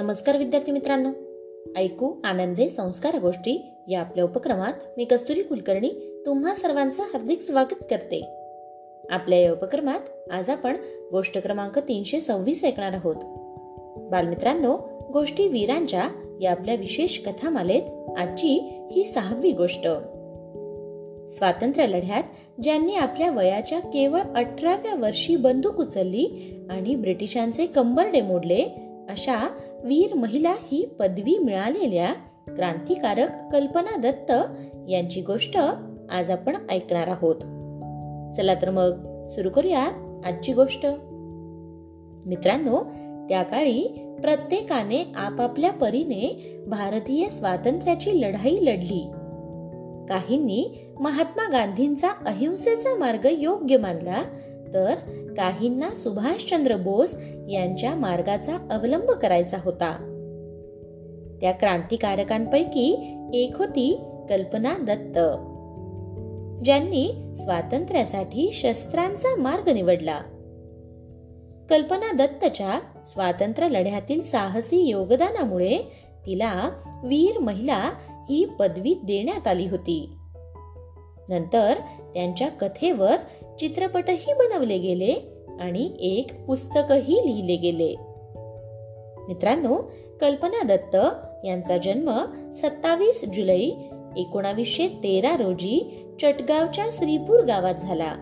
नमस्कार विद्यार्थी मित्रांनो. ऐकू आनंदे संस्कार गोष्टी या आपल्या उपक्रमात मी कस्तुरी कुलकर्णी तुम्हा सर्वांचं हार्दिक स्वागत करते. आपल्या या उपक्रमात आज आपण गोष्ट क्रमांक तीनशे सव्वीस ऐकणार आहोत. बालमित्रांनो गोष्टी वीरांच्या या आपल्या विशेष कथामालेत आजची ही सहावी गोष्ट. स्वातंत्र्य लढ्यात ज्यांनी आपल्या वयाच्या केवळ अठराव्या वर्षी बंदूक उचलली आणि ब्रिटिशांचे कंबरडे मोडले अशा वीर महिला ही पदवी मिळालेल्या क्रांतिकारक कल्पना दत्त यांची गोष्ट आज आपण ऐकणार आहोत. चला तर मग सुरू करूयात आजची गोष्ट. मित्रांनो त्या काळी प्रत्येकाने आपापल्या परीने भारतीय स्वातंत्र्याची लढाई लढली. काहींनी महात्मा गांधींचा अहिंसेचा मार्ग योग्य मानला तर काहींना सुभाषचंद्र बोस यांच्या मार्गाचा अवलंब करायचा होता. त्या क्रांतिकारकांपैकी एक होती कल्पना दत्त. ज्यांनी स्वातंत्र्यासाठी शस्त्रांचा मार्ग निवडला. कल्पना दत्तच्या स्वातंत्र्य लढ्यातील साहसी योगदानामुळे तिला वीर महिला ही पदवी देण्यात आली होती. नंतर त्यांच्या कथेवर चित्रपटही बनवले गेले आणि एक पुस्तकही लिहिले गेले. मित्रांनो कल्पना दत्त यांचा जन्म सत्तावीस जुलै एकोणावीसशे तेरा रोजी चटगावच्या श्रीपूर गावात झाला.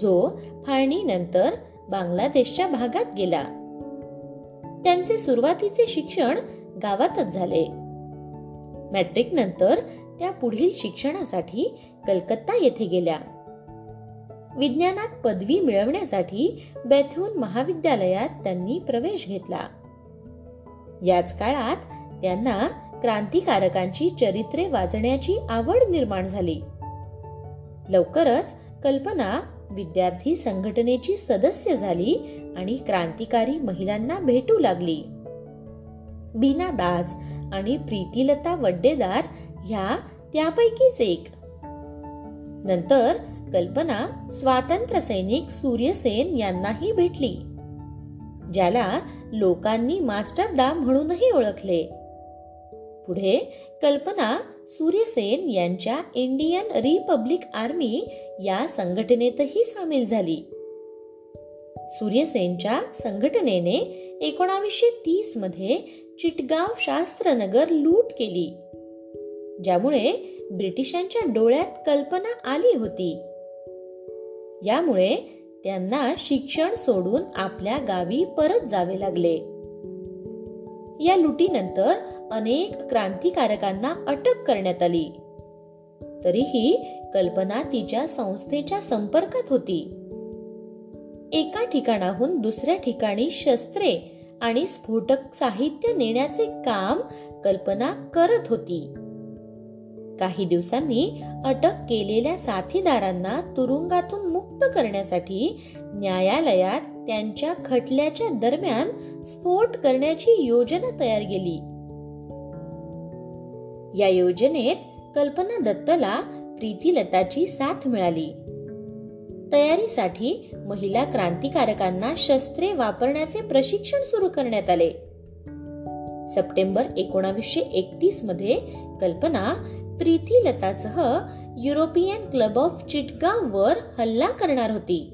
जो फाळणीनंतर बांगलादेशच्या भागात गेला. त्यांचे सुरुवातीचे शिक्षण गावातच झाले. मॅट्रिक नंतर त्या पुढील शिक्षणासाठी कलकत्ता येथे गेल्या. विज्ञानात पदवी मिळवण्यासाठी बेथून महाविद्यालयात त्यांनी प्रवेश घेतला. याच काळात त्यांना क्रांतिकारकांची चरित्रे वाचण्याची आवड निर्माण झाली. लवकरच कल्पना विद्यार्थी संघटनेची सदस्य झाली आणि क्रांतिकारी महिलांना भेटू लागली. बीना दास आणि प्रीतिलता वड्डेदार ह्या त्यापैकीच एक. नंतर कल्पना स्वातंत्र्य सैनिक सूर्यसेन यांनाही भेटली ज्याला लोकांनी मास्टर दा म्हणूनही ओळखले. पुढे कल्पना सूर्यसेन यांच्या इंडियन रिपब्लिक आर्मी या संघटनेतही सामील झाली. सूर्यसेनच्या संघटनेने एकोणावीसशे तीसमध्ये चिटगाव शास्त्रनगर लूट केली ज्यामुळे ब्रिटिशांच्या डोळ्यात कल्पना आली होती. यामुळे त्यांना शिक्षण सोडून आपल्या गावी परत जावे लागले. या लुटीनंतर अनेक क्रांतिकारकांना अटक करण्यात आली. तरीही कल्पना तिच्या संस्थेच्या संपर्कात होती. एका ठिकाणाहून दुसऱ्या ठिकाणी शस्त्रे आणि स्फोटक साहित्य नेण्याचे काम कल्पना करत होती. काही दिवसांनी अटक केलेल्या साथीदारांना तुरुंगातून मुक्त करण्यासाठी न्यायालयात त्यांच्या खटल्याच्या दरम्यान स्फोट करण्याची योजना तयार केली. या योजनेत कल्पना दत्तला प्रीतीलताची साथ मिळाली. तयारीसाठी महिला क्रांतिकारकांना शस्त्रे वापरण्याचे प्रशिक्षण सुरू करण्यात आले. सप्टेंबर एकोणावीसशे एकतीसमध्ये कल्पना प्रीतीलतासह युरोपियन क्लब ऑफ चिटगाववर हल्ला करणार होती.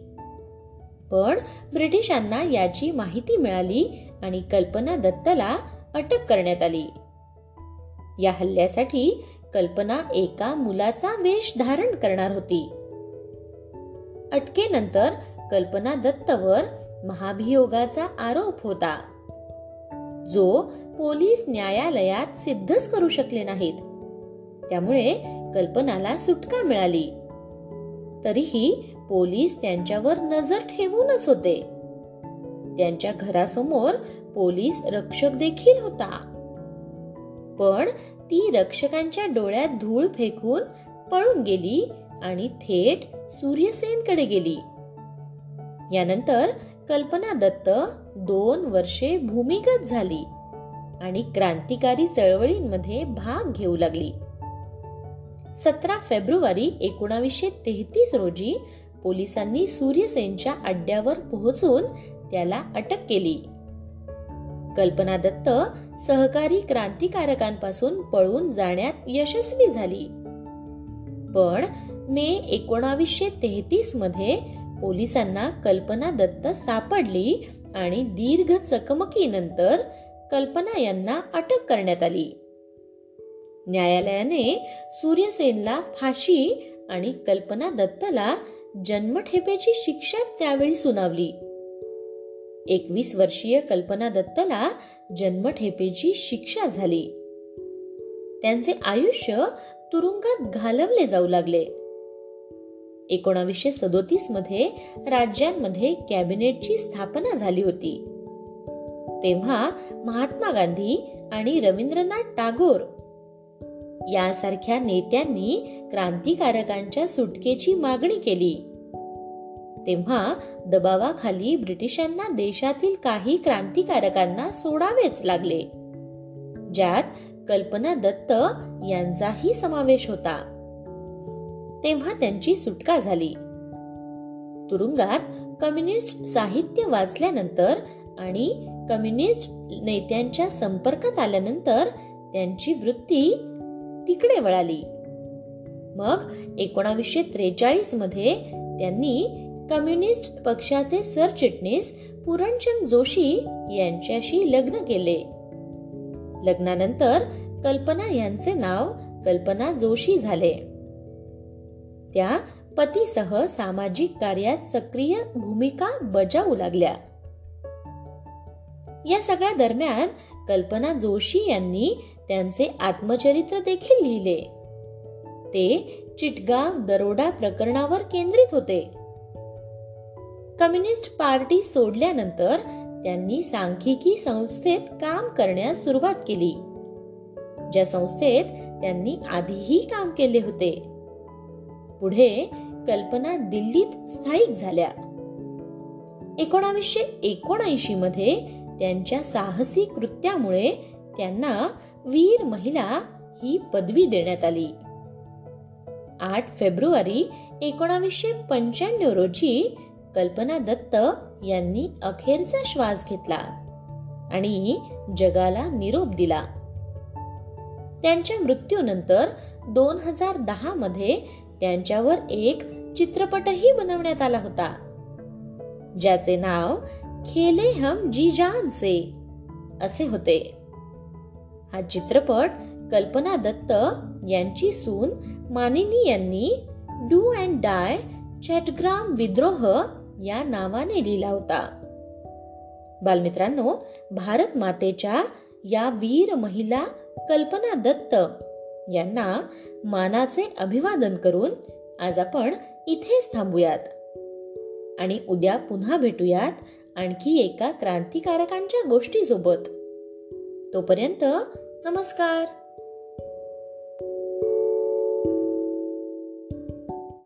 पण ब्रिटिशांना याची माहिती मिळाली आणि कल्पना दत्तला अटक करण्यात आली. या हल्ल्यासाठी कल्पना एका मुलाचा वेश धारण करणार होती. अटकेनंतर कल्पना दत्तवर महाभियोगाचा आरोप होता. जो पोलीस न्यायालयात सिद्धच करू शकले नाहीत. त्यामुळे कल्पनाला सुटका मिळाली. तरीही पोलीस त्यांच्यावर नजर ठेवूनच होते. त्यांच्या घरासमोर पोलीस रक्षक देखील होता. पण ती रक्षकांच्या डोळ्यात धूळ फेकून पळून गेली आणि थेट सूर्यसेनकडे गेली. यानंतर कल्पना दत्त दोन वर्षे भूमिगत झाली आणि क्रांतिकारी चळवळींमध्ये भाग घेऊ लागली. सतरा फेब्रुवारी एकोणावीसशे तेहतीस रोजी पोलिसांनी सूर्यसेनच्या अड्ड्यावर पोहोचून त्याला अटक केली. कल्पना दत्त सहकारी क्रांतिकारकांपासून पळून जाण्यात यशस्वी झाली. पण मे एकोणावीसशे तेहतीसमध्ये पोलिसांना कल्पना दत्त सापडली आणि दीर्घ चकमकीनंतर कल्पना यांना अटक करण्यात आली. न्यायालयाने सूर्यसेनला फाशी आणि कल्पना दत्तला जन्मठेपेची शिक्षा त्यावेळी सुनावली. एकवीस वर्षीय कल्पना दत्तला जन्मठेपेची शिक्षा झाली. त्यांचे आयुष्य तुरुंगात घालवले जाऊ लागले. एकोणावीसशे सदोतीसमध्ये राज्यांमध्ये कॅबिनेटची स्थापना झाली होती. तेव्हा महात्मा गांधी आणि रवींद्रनाथ टागोर यासारख्या नेत्यांनी क्रांतिकारकांच्या सुटकेची मागणी केली. तेव्हा दबावाखाली ब्रिटिशांना देशातील काही क्रांतिकारकांना सोडावेच लागले. ज्यात कल्पना दत्त यांचाही समावेश होता. तेव्हा त्यांची सुटका झाली. तुरुंगात कम्युनिस्ट साहित्य वाचल्यानंतर आणि कम्युनिस्ट नेत्यांच्या संपर्कात आल्यानंतर त्यांची वृत्ती तिकडे वळाली. मग एकोणावीसशे त्रेचाळीसमध्ये त्यांनी कम्युनिस्ट पक्षाचे सरचिटणीस पुरणचंद जोशी यांच्याशी लग्न केले. लग्नानंतर कल्पना यांचे नाव कल्पना जोशी झाले. त्या पतीसह सामाजिक कार्यात सक्रिय भूमिका बजावू लागल्या. या सगळ्या दरम्यान कल्पना जोशी यांनी त्यांचे आत्मचरित्र देखील लिहिले. ते चिटगाव दरोडा प्रकरणावर केंद्रित होते. कम्युनिस्ट पार्टी सोडल्यानंतर त्यांनी सांख्यिकी संस्थेत काम करण्यास सुरुवात केली. ज्या संस्थेत त्यांनी आधीही काम केले होते. पुढे कल्पना दिल्लीत स्थायिक झाल्या. एकोणावीसशे एकोणऐंशी मध्ये त्यांच्या साहसी कृत्यामुळे त्यांना वीर महिला ही पदवी देण्यात आली. आठ फेब्रुवारी एकोणावीसशे पंच्याण्णव रोजी कल्पना दत्त यांनी अखेरचा श्वास घेतला आणि जगाला निरोप दिला. त्यांच्या मृत्यूनंतर दोन हजार दहा मध्ये त्यांच्यावर एक चित्रपटही बनवण्यात आला होता ज्याचे नाव खेले हम जी जान से असे होते. हा चित्रपट कल्पना दत्त यांची सून मानिनी यांनी डू अँड डाय चॅटग्राम विद्रोह या नावाने लिहिला होता. बालमित्रांनो भारत मातेच्या या वीर महिला कल्पना दत्त यांना मानाचे अभिवादन करून आज आपण इथेच थांबूयात. आणि उद्या पुन्हा भेटूयात आणखी एका क्रांतिकारकांच्या गोष्टीसोबत. तोपर्यंत नमस्कार.